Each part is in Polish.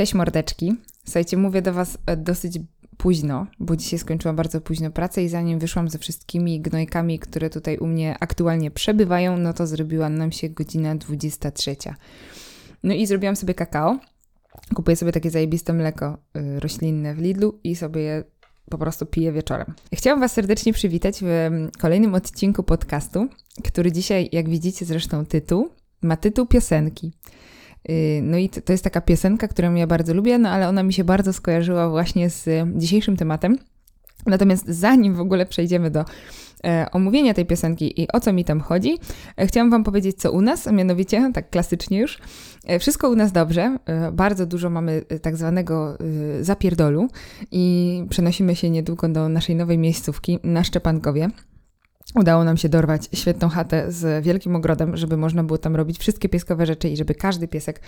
Cześć mordeczki. Słuchajcie, mówię do Was e, dosyć późno, bo dzisiaj skończyłam bardzo późno pracę i zanim wyszłam ze wszystkimi gnojkami, które tutaj u mnie aktualnie przebywają, no to zrobiła nam się godzina 23. No i zrobiłam sobie kakao. Kupuję sobie takie zajebiste mleko y, roślinne w Lidlu i sobie je po prostu piję wieczorem. Chciałam Was serdecznie przywitać w kolejnym odcinku podcastu, który dzisiaj, jak widzicie zresztą tytuł, ma tytuł piosenki. Y, no i to jest taka piosenka, którą ja bardzo lubię, no ale ona mi się bardzo skojarzyła właśnie z dzisiejszym tematem. Natomiast zanim w ogóle przejdziemy do e, omówienia tej piosenki i o co mi tam chodzi, e, chciałam Wam powiedzieć, co u nas, a mianowicie, tak klasycznie już, e, wszystko u nas dobrze, bardzo dużo mamy tak zwanego zapierdolu i przenosimy się niedługo do naszej nowej miejscówki na Szczepankowie. Udało nam się dorwać świetną chatę z wielkim ogrodem, żeby można było tam robić wszystkie pieskowe rzeczy i żeby każdy piesek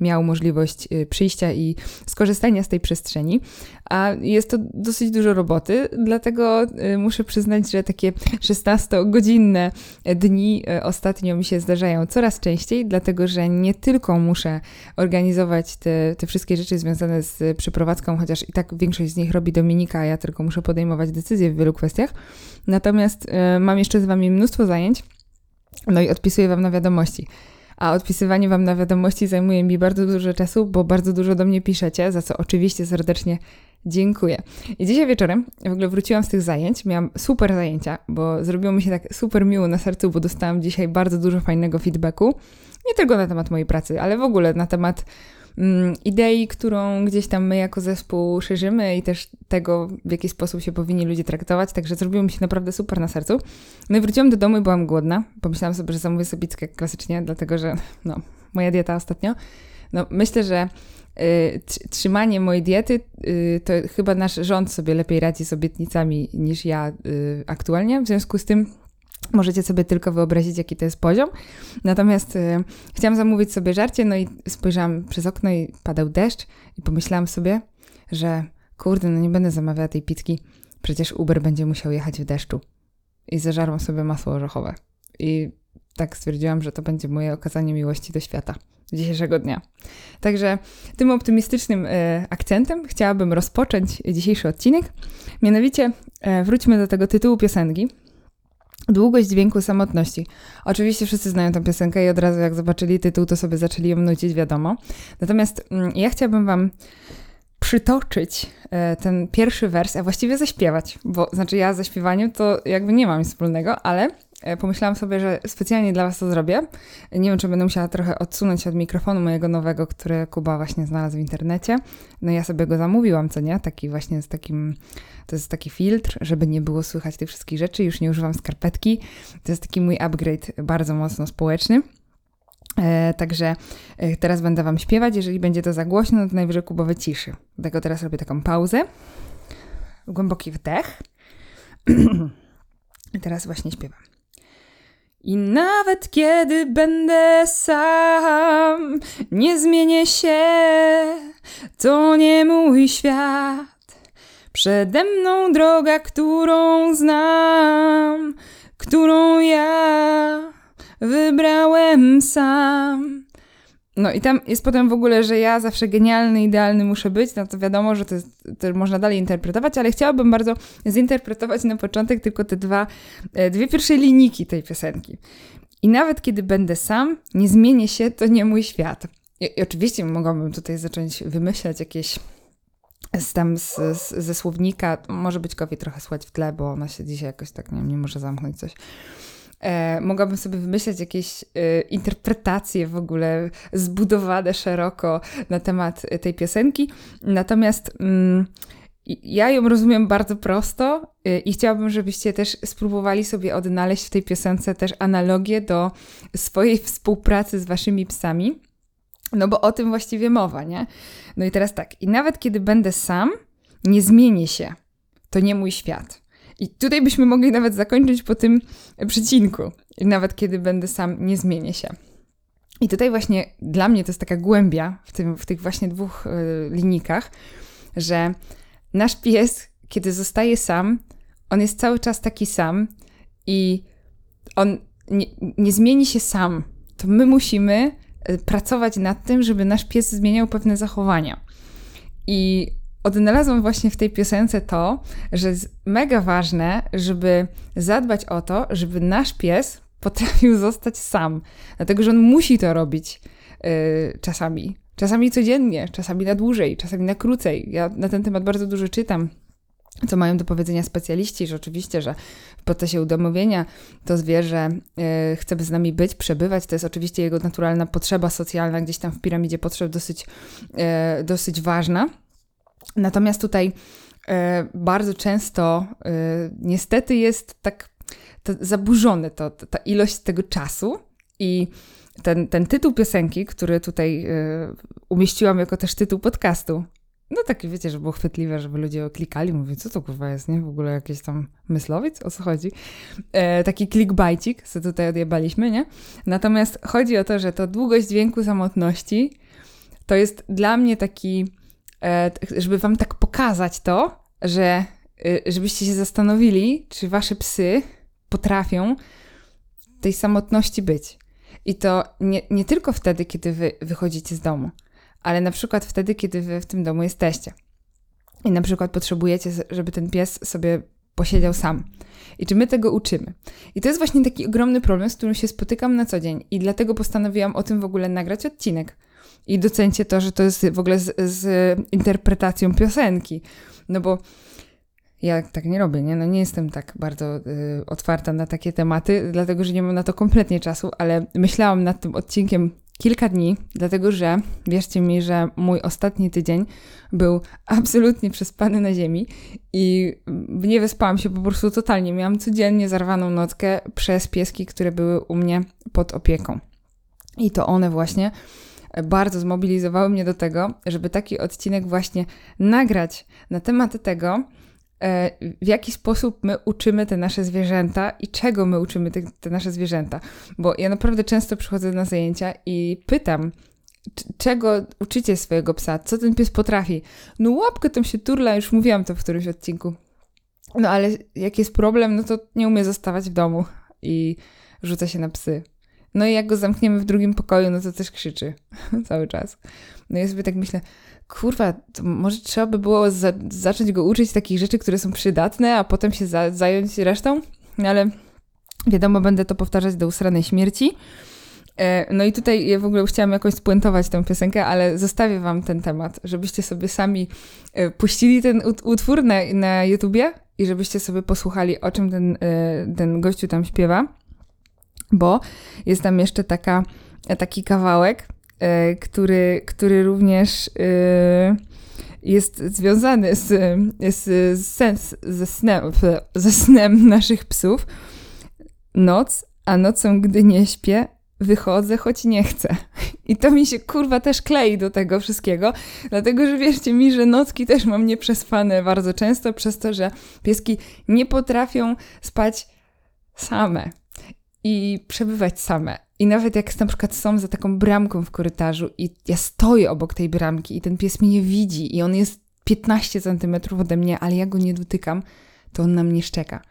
miał możliwość y, przyjścia i skorzystania z tej przestrzeni. A jest to dosyć dużo roboty, dlatego y, muszę przyznać, że takie 16-godzinne dni y, ostatnio mi się zdarzają coraz częściej, dlatego że nie tylko muszę organizować te, te wszystkie rzeczy związane z przeprowadzką, chociaż i tak większość z nich robi Dominika, a ja tylko muszę podejmować decyzje w wielu kwestiach. Natomiast mam jeszcze z Wami mnóstwo zajęć, no i odpisuję Wam na wiadomości. A odpisywanie Wam na wiadomości zajmuje mi bardzo dużo czasu, bo bardzo dużo do mnie piszecie, za co oczywiście serdecznie dziękuję. I dzisiaj wieczorem w ogóle wróciłam z tych zajęć, miałam super zajęcia, bo zrobiło mi się tak super miło na sercu, bo dostałam dzisiaj bardzo dużo fajnego feedbacku. Nie tylko na temat mojej pracy, ale w ogóle na temat Mm, idei, którą gdzieś tam my jako zespół szerzymy i też tego, w jaki sposób się powinni ludzie traktować, także zrobiło mi się naprawdę super na sercu. No i wróciłam do domu i byłam głodna. Pomyślałam sobie, że zamówię sobie pizzkę klasycznie, dlatego że no, moja dieta ostatnio. No, myślę, że trzymanie mojej diety, y, to chyba nasz rząd sobie lepiej radzi z obietnicami niż ja y, aktualnie. W związku z tym Możecie sobie tylko wyobrazić, jaki to jest poziom. Natomiast y, chciałam zamówić sobie żarcie, no i spojrzałam przez okno i padał deszcz i pomyślałam sobie, że kurde, no nie będę zamawiała tej pitki, przecież Uber będzie musiał jechać w deszczu. I zażarłam sobie masło orzechowe. I tak stwierdziłam, że to będzie moje okazanie miłości do świata dzisiejszego dnia. Także tym optymistycznym y, akcentem chciałabym rozpocząć dzisiejszy odcinek. Mianowicie y, wróćmy do tego tytułu piosenki, Długość dźwięku samotności. Oczywiście wszyscy znają tę piosenkę i od razu jak zobaczyli tytuł, to sobie zaczęli ją nucić, wiadomo. Natomiast mm, ja chciałabym wam przytoczyć e, ten pierwszy wers, a właściwie zaśpiewać, bo znaczy ja ze śpiewaniem to jakby nie mam nic wspólnego, ale e, pomyślałam sobie, że specjalnie dla Was to zrobię. Nie wiem, czy będę musiała trochę odsunąć od mikrofonu mojego nowego, który Kuba właśnie znalazł w internecie. No ja sobie go zamówiłam, co nie? Taki właśnie z takim, to jest taki filtr, żeby nie było słychać tych wszystkich rzeczy. Już nie używam skarpetki. To jest taki mój upgrade bardzo mocno społeczny. E, także e, teraz będę Wam śpiewać. Jeżeli będzie to za głośno, to najwyżej kubowe ciszy. Dlatego teraz robię taką pauzę. Głęboki wdech. I teraz właśnie śpiewam. I nawet kiedy będę sam, nie zmienię się, to nie mój świat. Przede mną droga, którą znam, którą ja wybrałem sam. No i tam jest potem w ogóle, że ja zawsze genialny, idealny muszę być, no to wiadomo, że to, jest, to można dalej interpretować, ale chciałabym bardzo zinterpretować na początek tylko te dwa, e, dwie pierwsze linijki tej piosenki. I nawet kiedy będę sam, nie zmienię się, to nie mój świat. I, i oczywiście mogłabym tutaj zacząć wymyślać jakieś z tam z, z, ze słownika, może być kowie trochę słychać w tle, bo ona się dzisiaj jakoś tak, nie nie może zamknąć coś e, mogłabym sobie wymyśleć jakieś e, interpretacje w ogóle zbudowane szeroko na temat tej piosenki. Natomiast mm, ja ją rozumiem bardzo prosto e, i chciałabym, żebyście też spróbowali sobie odnaleźć w tej piosence też analogię do swojej współpracy z waszymi psami. No bo o tym właściwie mowa, nie? No i teraz tak, i nawet kiedy będę sam, nie zmienię się. To nie mój świat. I tutaj byśmy mogli nawet zakończyć po tym przecinku, nawet kiedy będę sam, nie zmienię się. I tutaj właśnie dla mnie to jest taka głębia w, tym, w tych właśnie dwóch y, linijkach, że nasz pies, kiedy zostaje sam, on jest cały czas taki sam i on nie, nie zmieni się sam. To my musimy y, pracować nad tym, żeby nasz pies zmieniał pewne zachowania. I odnalazłam właśnie w tej piosence to, że jest mega ważne, żeby zadbać o to, żeby nasz pies potrafił zostać sam, dlatego że on musi to robić yy, czasami. Czasami codziennie, czasami na dłużej, czasami na krócej. Ja na ten temat bardzo dużo czytam co mają do powiedzenia specjaliści, że oczywiście, że w procesie udomowienia to zwierzę y, chce z nami być, przebywać, to jest oczywiście jego naturalna potrzeba socjalna, gdzieś tam w piramidzie potrzeb dosyć, y, dosyć ważna. Natomiast tutaj y, bardzo często niestety jest tak to zaburzone to, ta ilość tego czasu i ten, ten tytuł piosenki, który tutaj umieściłam jako też tytuł podcastu, no takie wiecie, że było chwytliwe, żeby ludzie klikali, mówię, co to kurwa jest, nie? W ogóle jakiś tam myslowiec, o co chodzi? E, taki clickbaitik, co tutaj odjebaliśmy, nie? Natomiast chodzi o to, że to długość dźwięku samotności to jest dla mnie taki, e, żeby wam tak pokazać to, że e, żebyście się zastanowili, czy wasze psy potrafią w tej samotności być. I to nie, nie tylko wtedy, kiedy wy wychodzicie z domu, ale na przykład wtedy, kiedy wy w tym domu jesteście. I na przykład potrzebujecie, żeby ten pies sobie posiedział sam. I czy my tego uczymy? I to jest właśnie taki ogromny problem, z którym się spotykam na co dzień. I dlatego postanowiłam o tym w ogóle nagrać odcinek. I docencie to, że to jest w ogóle z, z interpretacją piosenki. No bo ja tak nie robię, nie? No nie jestem tak bardzo y, otwarta na takie tematy, dlatego że nie mam na to kompletnie czasu, ale myślałam nad tym odcinkiem kilka dni, dlatego że wierzcie mi, że mój ostatni tydzień był absolutnie przespany na ziemi i nie wyspałam się po prostu totalnie. Miałam codziennie zarwaną nockę przez pieski, które były u mnie pod opieką. I to one właśnie bardzo zmobilizowały mnie do tego, żeby taki odcinek właśnie nagrać na temat tego, E, w jaki sposób my uczymy te nasze zwierzęta i czego my uczymy te, te nasze zwierzęta. Bo ja naprawdę często przychodzę na zajęcia i pytam, czego uczycie swojego psa, co ten pies potrafi. No łapkę tam się turla, już mówiłam to w którymś odcinku. No ale jak jest problem, no to nie umie zostawać w domu i rzuca się na psy. No i jak go zamkniemy w drugim pokoju, no to też krzyczy cały czas. No ja sobie tak myślę, kurwa, to może trzeba by było za zacząć go uczyć takich rzeczy, które są przydatne, a potem się za zająć resztą, no ale wiadomo, będę to powtarzać do usranej śmierci. E, no i tutaj ja w ogóle chciałam jakoś spuentować tę piosenkę, ale zostawię wam ten temat, żebyście sobie sami e, puścili ten utwór na, na YouTubie i żebyście sobie posłuchali, o czym ten, e, ten gościu tam śpiewa, bo jest tam jeszcze taka, taki kawałek, E, który, który również e, jest związany z, z, z, ze, snem, ze snem naszych psów. Noc, a nocą, gdy nie śpię, wychodzę, choć nie chcę. I to mi się kurwa też klei do tego wszystkiego, dlatego że wierzcie mi, że nocki też mam nieprzespane bardzo często przez to, że pieski nie potrafią spać same i przebywać same. I nawet jak na przykład są za taką bramką w korytarzu i ja stoję obok tej bramki i ten pies mnie widzi i on jest 15 centymetrów ode mnie, ale ja go nie dotykam, to on na mnie szczeka,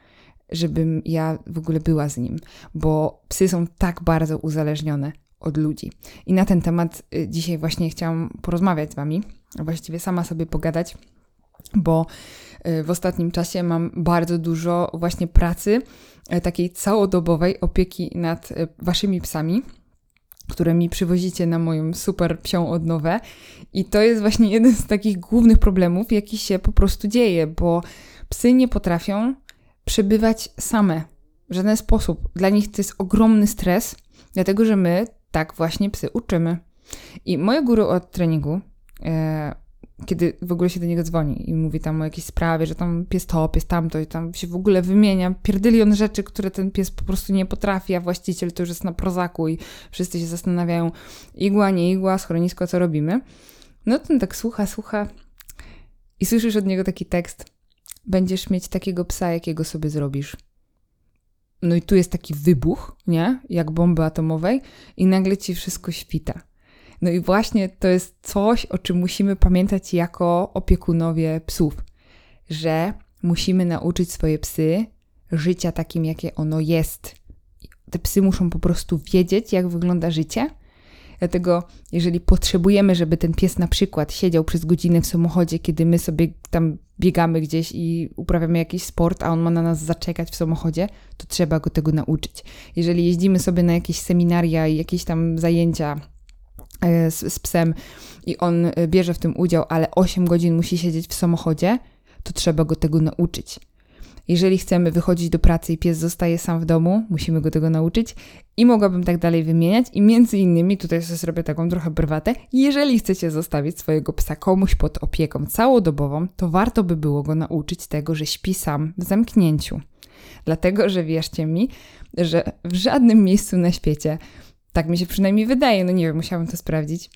żebym ja w ogóle była z nim, bo psy są tak bardzo uzależnione od ludzi. I na ten temat y, dzisiaj właśnie chciałam porozmawiać z Wami, a właściwie sama sobie pogadać, bo w ostatnim czasie mam bardzo dużo właśnie pracy E, takiej całodobowej opieki nad e, waszymi psami, które mi przywozicie na moją super psią odnowę. I to jest właśnie jeden z takich głównych problemów, jaki się po prostu dzieje, bo psy nie potrafią przebywać same w żaden sposób. Dla nich to jest ogromny stres, dlatego że my tak właśnie psy uczymy. I moje guru od treningu, e, kiedy w ogóle się do niego dzwoni i mówi tam o jakiejś sprawie, że tam pies to, pies tamto i tam się w ogóle wymienia pierdylion rzeczy, które ten pies po prostu nie potrafi, a właściciel to już jest na prozaku i wszyscy się zastanawiają igła, nie igła, schronisko, co robimy. No ten tak słucha, słucha i słyszysz od niego taki tekst. Będziesz mieć takiego psa, jakiego sobie zrobisz. No i tu jest taki wybuch, nie? Jak bomby atomowej i nagle ci wszystko świta. No i właśnie to jest coś, o czym musimy pamiętać jako opiekunowie psów, że musimy nauczyć swoje psy życia takim, jakie ono jest. Te psy muszą po prostu wiedzieć, jak wygląda życie, Dlatego, jeżeli potrzebujemy, żeby ten pies na przykład siedział przez godzinę w samochodzie, kiedy my sobie tam biegamy gdzieś i uprawiamy jakiś sport, a on ma na nas zaczekać w samochodzie, to trzeba go tego nauczyć. Jeżeli jeździmy sobie na jakieś seminaria i jakieś tam zajęcia z, z psem i on e, bierze w tym udział, ale 8 godzin musi siedzieć w samochodzie, to trzeba go tego nauczyć. Jeżeli chcemy wychodzić do pracy i pies zostaje sam w domu, musimy go tego nauczyć i mogłabym tak dalej wymieniać. I między innymi, tutaj sobie zrobię taką trochę brwatę, jeżeli chcecie zostawić swojego psa komuś pod opieką całodobową, to warto by było go nauczyć tego, że śpi sam w zamknięciu. Dlatego, że wierzcie mi, że w żadnym miejscu na świecie, tak mi się przynajmniej wydaje, no nie wiem, musiałam to sprawdzić,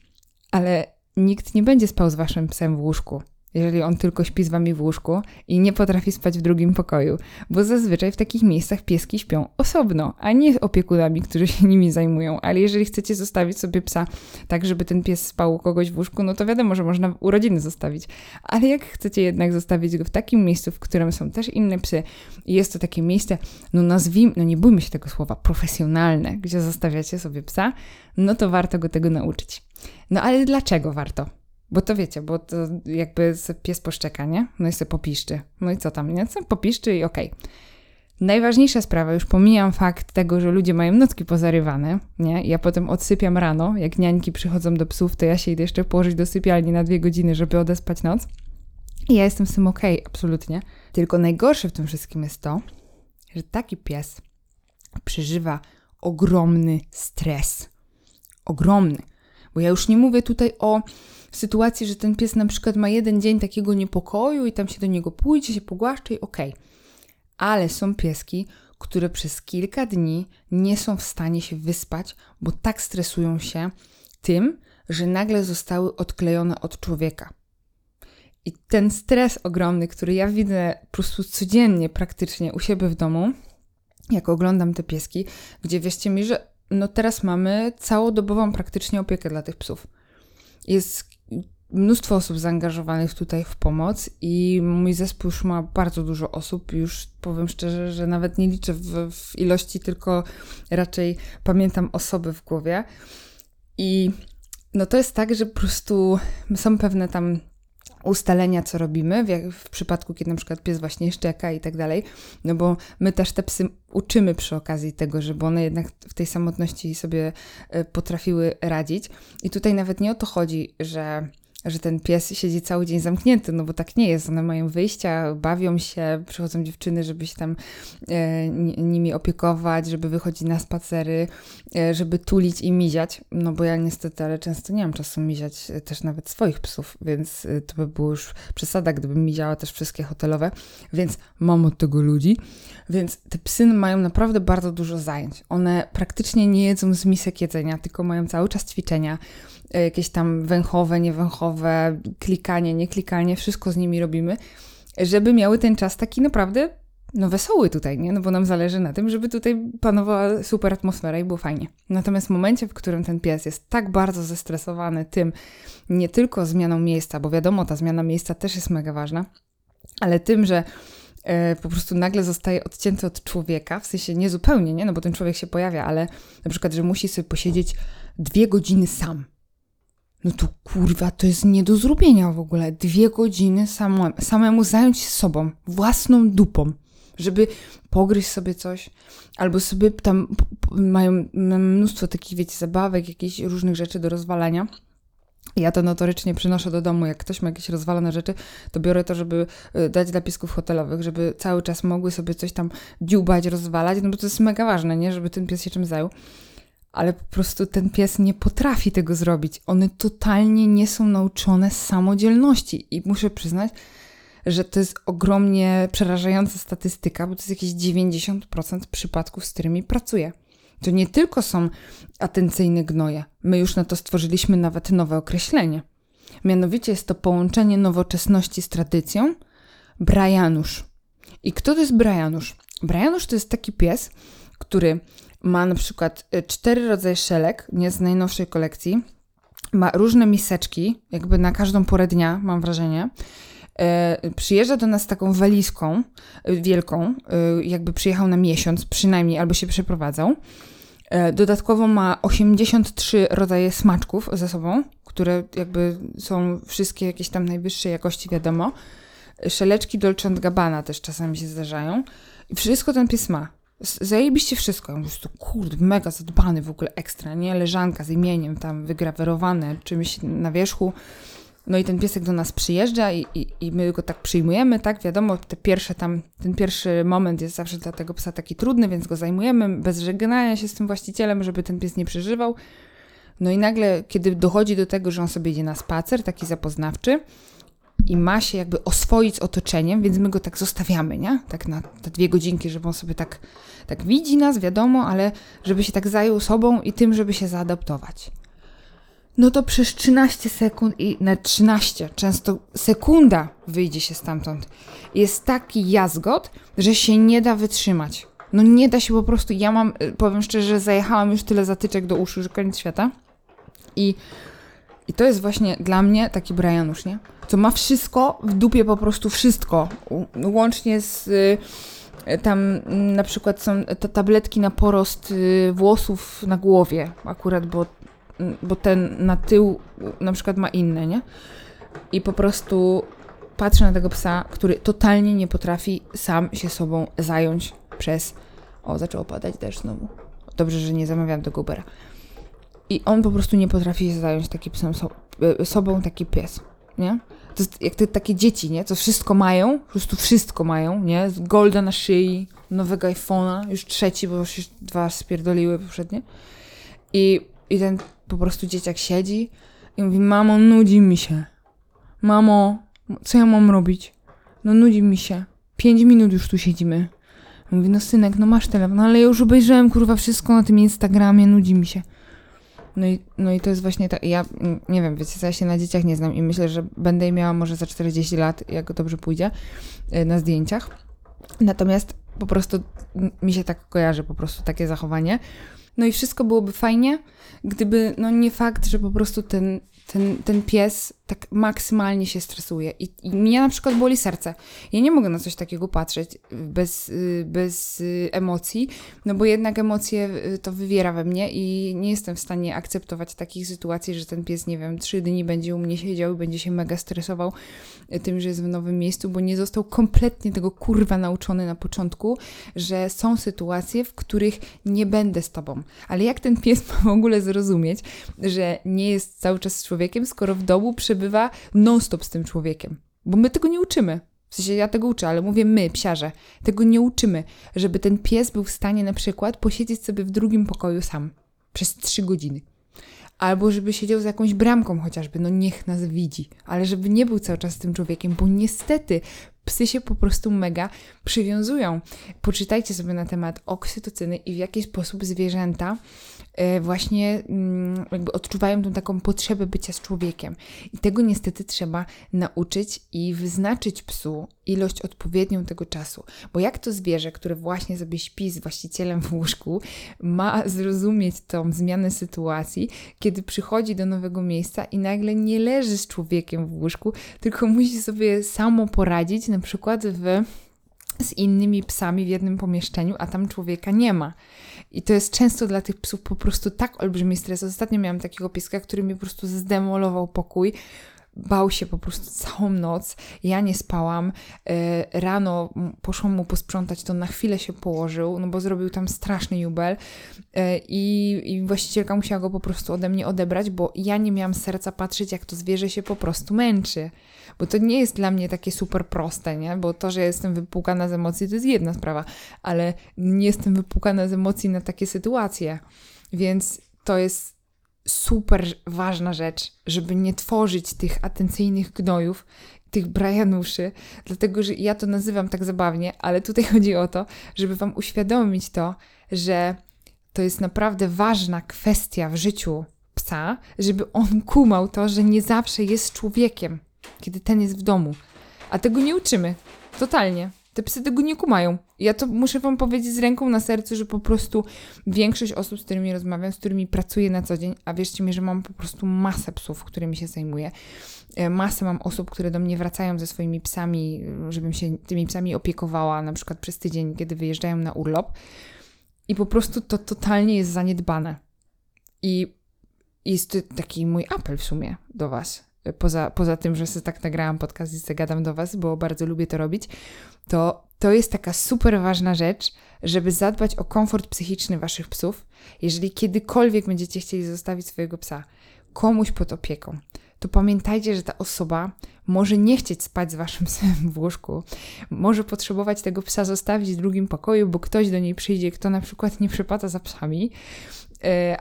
ale nikt nie będzie spał z waszym psem w łóżku jeżeli on tylko śpi z wami w łóżku i nie potrafi spać w drugim pokoju, bo zazwyczaj w takich miejscach pieski śpią osobno, a nie opiekunami, którzy się nimi zajmują. Ale jeżeli chcecie zostawić sobie psa tak, żeby ten pies spał u kogoś w łóżku, no to wiadomo, że można urodziny zostawić. Ale jak chcecie jednak zostawić go w takim miejscu, w którym są też inne psy i jest to takie miejsce, no nazwijmy, no nie bójmy się tego słowa, profesjonalne, gdzie zostawiacie sobie psa, no to warto go tego nauczyć. No ale dlaczego warto? Bo to wiecie, bo to jakby pies poszczeka, nie? No i sobie popiszczy. No i co tam, nie? Co popiszczy i okej. Okay. Najważniejsza sprawa, już pomijam fakt tego, że ludzie mają nocki pozarywane, nie? Ja potem odsypiam rano, jak niańki przychodzą do psów, to ja się idę jeszcze położyć do sypialni na dwie godziny, żeby odespać noc. I ja jestem z tym okej, okay, absolutnie. Tylko najgorsze w tym wszystkim jest to, że taki pies przeżywa ogromny stres. Ogromny. Bo ja już nie mówię tutaj o sytuacji, że ten pies na przykład ma jeden dzień takiego niepokoju i tam się do niego pójdzie, się pogłaszcze i okej. Okay. Ale są pieski, które przez kilka dni nie są w stanie się wyspać, bo tak stresują się tym, że nagle zostały odklejone od człowieka. I ten stres ogromny, który ja widzę po prostu codziennie praktycznie u siebie w domu, jak oglądam te pieski, gdzie wierzcie mi, że no teraz mamy całodobową praktycznie opiekę dla tych psów. Jest mnóstwo osób zaangażowanych tutaj w pomoc i mój zespół już ma bardzo dużo osób. Już powiem szczerze, że nawet nie liczę w, w ilości, tylko raczej pamiętam osoby w głowie. I no to jest tak, że po prostu są pewne tam ustalenia, co robimy, w, w, przypadku, kiedy na przykład pies właśnie szczeka i tak dalej, no bo my też te psy uczymy przy okazji tego, żeby one jednak w tej samotności sobie e, potrafiły radzić. I tutaj nawet nie o to chodzi, że że ten pies siedzi cały dzień zamknięty, no bo tak nie jest. One mają wyjścia, bawią się, przychodzą dziewczyny, żeby się tam e, nimi opiekować, żeby wychodzić na spacery, e, żeby tulić i miziać. No bo ja niestety, ale często nie mam czasu miziać e, też nawet swoich psów, więc e, to by było już przesada, gdybym miziała też wszystkie hotelowe, więc mam od tego ludzi. Więc te psy mają naprawdę bardzo dużo zajęć. One praktycznie nie jedzą z misek jedzenia, tylko mają cały czas ćwiczenia E, jakieś tam węchowe, niewęchowe, klikanie, nie klikanie, wszystko z nimi robimy, żeby miały ten czas taki naprawdę no wesoły tutaj, nie? No bo nam zależy na tym, żeby tutaj panowała super atmosfera i było fajnie. Natomiast w momencie, w którym ten pies jest tak bardzo zestresowany tym, nie tylko zmianą miejsca, bo wiadomo, ta zmiana miejsca też jest mega ważna, ale tym, że e, po prostu nagle zostaje odcięty od człowieka, w sensie nie zupełnie, nie? No bo ten człowiek się pojawia, ale na przykład, że musi sobie posiedzieć dwie godziny sam no to kurwa, to jest nie do zrobienia w ogóle. Dwie godziny samo, samemu zająć się sobą, własną dupą, żeby pogryźć sobie coś, albo sobie tam mają mnóstwo takich, wiecie, zabawek, jakichś różnych rzeczy do rozwalania. Ja to notorycznie przynoszę do domu, jak ktoś ma jakieś rozwalone rzeczy, to biorę to, żeby e, dać dla piesków hotelowych, żeby cały czas mogły sobie coś tam dziubać, rozwalać, no bo to jest mega ważne, nie? Żeby ten pies się czym zajął ale po prostu ten pies nie potrafi tego zrobić. One totalnie nie są nauczone samodzielności i muszę przyznać, że to jest ogromnie przerażająca statystyka, bo to jest jakieś 90% przypadków, z którymi pracuję. To nie tylko są atencyjne gnoje. My już na to stworzyliśmy nawet nowe określenie. Mianowicie jest to połączenie nowoczesności z tradycją. Brajanusz. I kto to jest Brajanusz? Brajanusz to jest taki pies, który ma na przykład y, cztery rodzaje szelek, nie z najnowszej kolekcji. Ma różne miseczki, jakby na każdą porę dnia, mam wrażenie. E, przyjeżdża do nas taką walizką y, wielką, y, jakby przyjechał na miesiąc przynajmniej, albo się przeprowadzał. E, dodatkowo ma 83 rodzaje smaczków ze sobą, które jakby są wszystkie jakieś tam najwyższej jakości, wiadomo. Szeleczki Dolce Gabbana też czasami się zdarzają. I wszystko ten pies ma. Zajebiście wszystko. Ja mówię, to kurde, mega zadbany w ogóle ekstra, nie? Leżanka z imieniem tam wygrawerowane czymś na wierzchu. No i ten piesek do nas przyjeżdża i, i, i, my go tak przyjmujemy, tak? Wiadomo, te pierwsze tam, ten pierwszy moment jest zawsze dla tego psa taki trudny, więc go zajmujemy bez żegnania się z tym właścicielem, żeby ten pies nie przeżywał. No i nagle, kiedy dochodzi do tego, że on sobie idzie na spacer, taki zapoznawczy i ma się jakby oswoić z otoczeniem, więc my go tak zostawiamy, nie? Tak na te dwie godzinki, żeby on sobie tak, tak widzi nas, wiadomo, ale żeby się tak zajął sobą i tym, żeby się zaadaptować no to przez 13 sekund i na 13, często sekunda wyjdzie się stamtąd. Jest taki jazgot, że się nie da wytrzymać. No nie da się po prostu, ja mam, powiem szczerze, zajechałam już tyle zatyczek do uszu, że koniec świata. I, i to jest właśnie dla mnie taki Brianusz, nie? Co ma wszystko w dupie, po prostu wszystko. Łącznie z... Y, tam na przykład są te tabletki na porost y, włosów na głowie, akurat, bo bo ten na tył na przykład ma inne, nie? I po prostu patrzę na tego psa, który totalnie nie potrafi sam się sobą zająć przez. O, zaczęło padać deszcz znowu. Dobrze, że nie zamawiam tego Ubera. I on po prostu nie potrafi się zająć takim psem, so, e, sobą, taki pies, nie? To jest jak te takie dzieci, nie? Co wszystko mają, po prostu wszystko mają, nie? Golda na szyi, nowego iPhone'a, już trzeci, bo już dwa spierdoliły poprzednie. I, I ten po prostu dzieciak siedzi i mówi: Mamo, nudzi mi się. Mamo, co ja mam robić? No, nudzi mi się. Pięć minut już tu siedzimy. Mówi: No, synek, no masz telefon, ale ja już obejrzałem kurwa wszystko na tym Instagramie, nudzi mi się. No i, no i to jest właśnie to. Ja nie wiem, wiecie, ja się na dzieciach nie znam i myślę, że będę je miała może za 40 lat, jak dobrze pójdzie, y, na zdjęciach. Natomiast po prostu mi się tak kojarzy, po prostu takie zachowanie. No i wszystko byłoby fajnie, gdyby, no nie fakt, że po prostu ten, ten, ten pies tak maksymalnie się stresuje. I, I mnie na przykład boli serce. Ja nie mogę na coś takiego patrzeć bez, y, bez y, emocji, no bo jednak emocje y, to wywiera we mnie i nie jestem w stanie akceptować takich sytuacji, że ten pies, nie wiem, trzy dni będzie u mnie siedział i będzie się mega stresował tym, że jest w nowym miejscu, bo nie został kompletnie tego kurwa nauczony na początku, że są sytuacje, w których nie będę z tobą. Ale jak ten pies ma w ogóle zrozumieć, że nie jest cały czas człowiekiem, skoro w domu przebywa przebywa non-stop z tym człowiekiem. Bo my tego nie uczymy. W sensie ja tego uczę, ale mówię my, psiarze, tego nie uczymy, żeby ten pies był w stanie na przykład posiedzieć sobie w drugim pokoju sam przez trzy godziny. Albo żeby siedział za jakąś bramką chociażby, no niech nas widzi, ale żeby nie był cały czas z tym człowiekiem, bo niestety psy się po prostu mega przywiązują. Poczytajcie sobie na temat oksytocyny i w jaki sposób zwierzęta właśnie mm, jakby odczuwają tą taką potrzebę bycia z człowiekiem. I tego niestety trzeba nauczyć i wyznaczyć psu ilość odpowiednią tego czasu. Bo jak to zwierzę, które właśnie sobie śpi z właścicielem w łóżku, ma zrozumieć tą zmianę sytuacji, kiedy przychodzi do nowego miejsca i nagle nie leży z człowiekiem w łóżku, tylko musi sobie samo poradzić, na przykład w z innymi psami w jednym pomieszczeniu, a tam człowieka nie ma. I to jest często dla tych psów po prostu tak olbrzymi stres. Ostatnio miałam takiego pieska, który mi po prostu zdemolował pokój. Bał się po prostu całą noc. Ja nie spałam. E, rano poszłam mu posprzątać, to na chwilę się położył, no bo zrobił tam straszny jubel. E, I, I właścicielka musiała go po prostu ode mnie odebrać, bo ja nie miałam serca patrzeć, jak to zwierzę się po prostu męczy. Bo to nie jest dla mnie takie super proste, nie? Bo to, że jestem wypłukana z emocji, to jest jedna sprawa, ale nie jestem wypłukana z emocji na takie sytuacje. Więc to jest super ważna rzecz, żeby nie tworzyć tych atencyjnych gnojów, tych Brianuszy, dlatego że ja to nazywam tak zabawnie, ale tutaj chodzi o to, żeby Wam uświadomić to, że to jest naprawdę ważna kwestia w życiu psa, żeby on kumał to, że nie zawsze jest człowiekiem kiedy ten jest w domu. A tego nie uczymy. Totalnie. Te psy tego nie kumają. Ja to muszę Wam powiedzieć z ręką na sercu, że po prostu większość osób, z którymi rozmawiam, z którymi pracuję na co dzień, a wierzcie mi, że mam po prostu masę psów, którymi się zajmuję. E, masę mam osób, które do mnie wracają ze swoimi psami, żebym się tymi psami opiekowała, na przykład przez tydzień, kiedy wyjeżdżają na urlop. I po prostu to totalnie jest zaniedbane. I jest taki mój apel w sumie do Was. Poza, poza tym, że sobie tak nagrałam podcast i sobie gadam do Was, bo bardzo lubię to robić, to to jest taka super ważna rzecz, żeby zadbać o komfort psychiczny Waszych psów. Jeżeli kiedykolwiek będziecie chcieli zostawić swojego psa komuś pod opieką, to pamiętajcie, że ta osoba może nie chcieć spać z waszym psem w łóżku, może potrzebować tego psa zostawić w drugim pokoju, bo ktoś do niej przyjdzie, kto na przykład nie przepada za psami,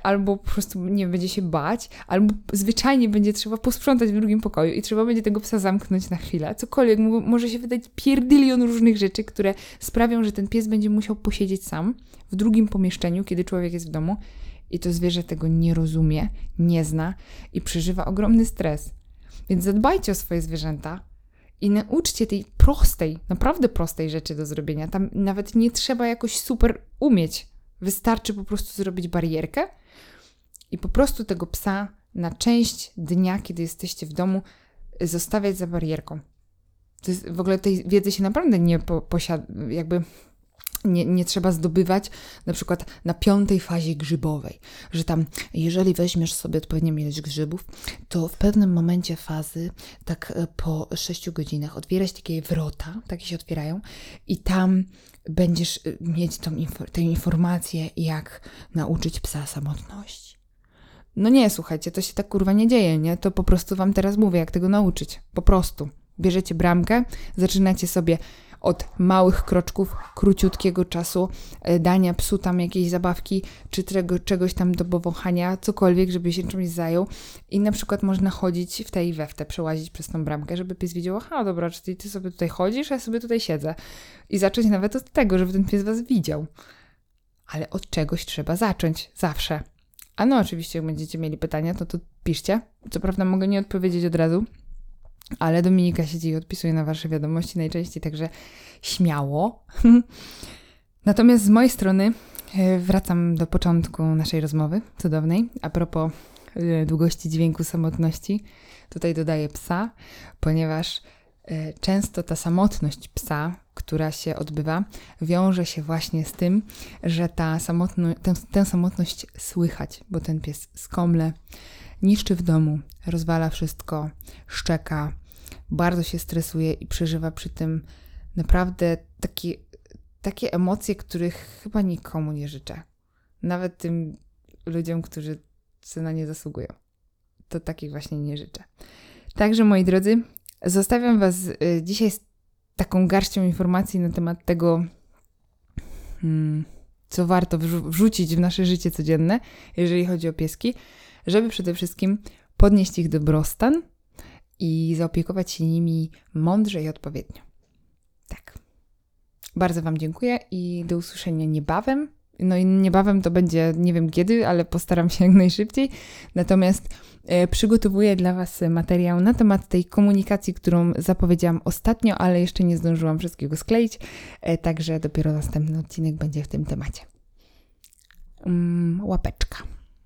albo po prostu nie będzie się bać, albo zwyczajnie będzie trzeba posprzątać w drugim pokoju i trzeba będzie tego psa zamknąć na chwilę. Cokolwiek może się wydać pierdylion różnych rzeczy, które sprawią, że ten pies będzie musiał posiedzieć sam w drugim pomieszczeniu, kiedy człowiek jest w domu i to zwierzę tego nie rozumie, nie zna i przeżywa ogromny stres. Więc zadbajcie o swoje zwierzęta i nauczcie tej prostej, naprawdę prostej rzeczy do zrobienia. Tam nawet nie trzeba jakoś super umieć. Wystarczy po prostu zrobić barierkę i po prostu tego psa na część dnia, kiedy jesteście w domu, zostawiać za barierką. To jest, w ogóle tej wiedzy się naprawdę nie po, posiada, jakby nie, nie trzeba zdobywać na przykład na piątej fazie grzybowej, że tam jeżeli weźmiesz sobie odpowiednią ilość grzybów, to w pewnym momencie fazy, tak e, po 6 godzinach, otwierać takie wrota, takie się otwierają i tam będziesz e, mieć tą tę informację, jak nauczyć psa samotności. No nie, słuchajcie, to się tak kurwa nie dzieje, nie? To po prostu wam teraz mówię, jak tego nauczyć. Po prostu. Bierzecie bramkę, zaczynacie sobie od małych kroczków, króciutkiego czasu, e, dania psu tam jakiejś zabawki, czy tego, czegoś tam do powąchania, cokolwiek, żeby się czymś zajął. I na przykład można chodzić w tej i we w te, przełazić przez tą bramkę, żeby pies wiedział, aha, dobra, czy ty sobie tutaj chodzisz, a ja sobie tutaj siedzę. I zacząć nawet od tego, żeby ten pies was widział. Ale od czegoś trzeba zacząć, zawsze. A no, oczywiście, jak będziecie mieli pytania, to tu piszcie. Co prawda mogę nie odpowiedzieć od razu, ale Dominika siedzi i odpisuje na Wasze wiadomości najczęściej, także śmiało. Natomiast z mojej strony e, wracam do początku naszej rozmowy cudownej. A propos e, długości dźwięku samotności, tutaj dodaję psa, ponieważ e, często ta samotność psa, która się odbywa, wiąże się właśnie z tym, że ta samotno, tę, tę samotność słychać, bo ten pies skomle, niszczy w domu, rozwala wszystko, szczeka, bardzo się stresuje i przeżywa przy tym naprawdę takie, takie emocje, których chyba nikomu nie życzę. Nawet tym ludziom, którzy na nie zasługują. To takich właśnie nie życzę. Także moi drodzy, zostawiam Was y, dzisiaj z taką garścią informacji na temat tego, hmm, co warto wrzucić w nasze życie codzienne, jeżeli chodzi o pieski, żeby przede wszystkim podnieść ich dobrostan i zaopiekować się nimi mądrze i odpowiednio. Tak. Bardzo Wam dziękuję i do usłyszenia niebawem. No i niebawem to będzie, nie wiem kiedy, ale postaram się jak najszybciej. Natomiast e, przygotowuję dla Was materiał na temat tej komunikacji, którą zapowiedziałam ostatnio, ale jeszcze nie zdążyłam wszystkiego skleić. E, także dopiero następny odcinek będzie w tym temacie. Mm, łapeczka.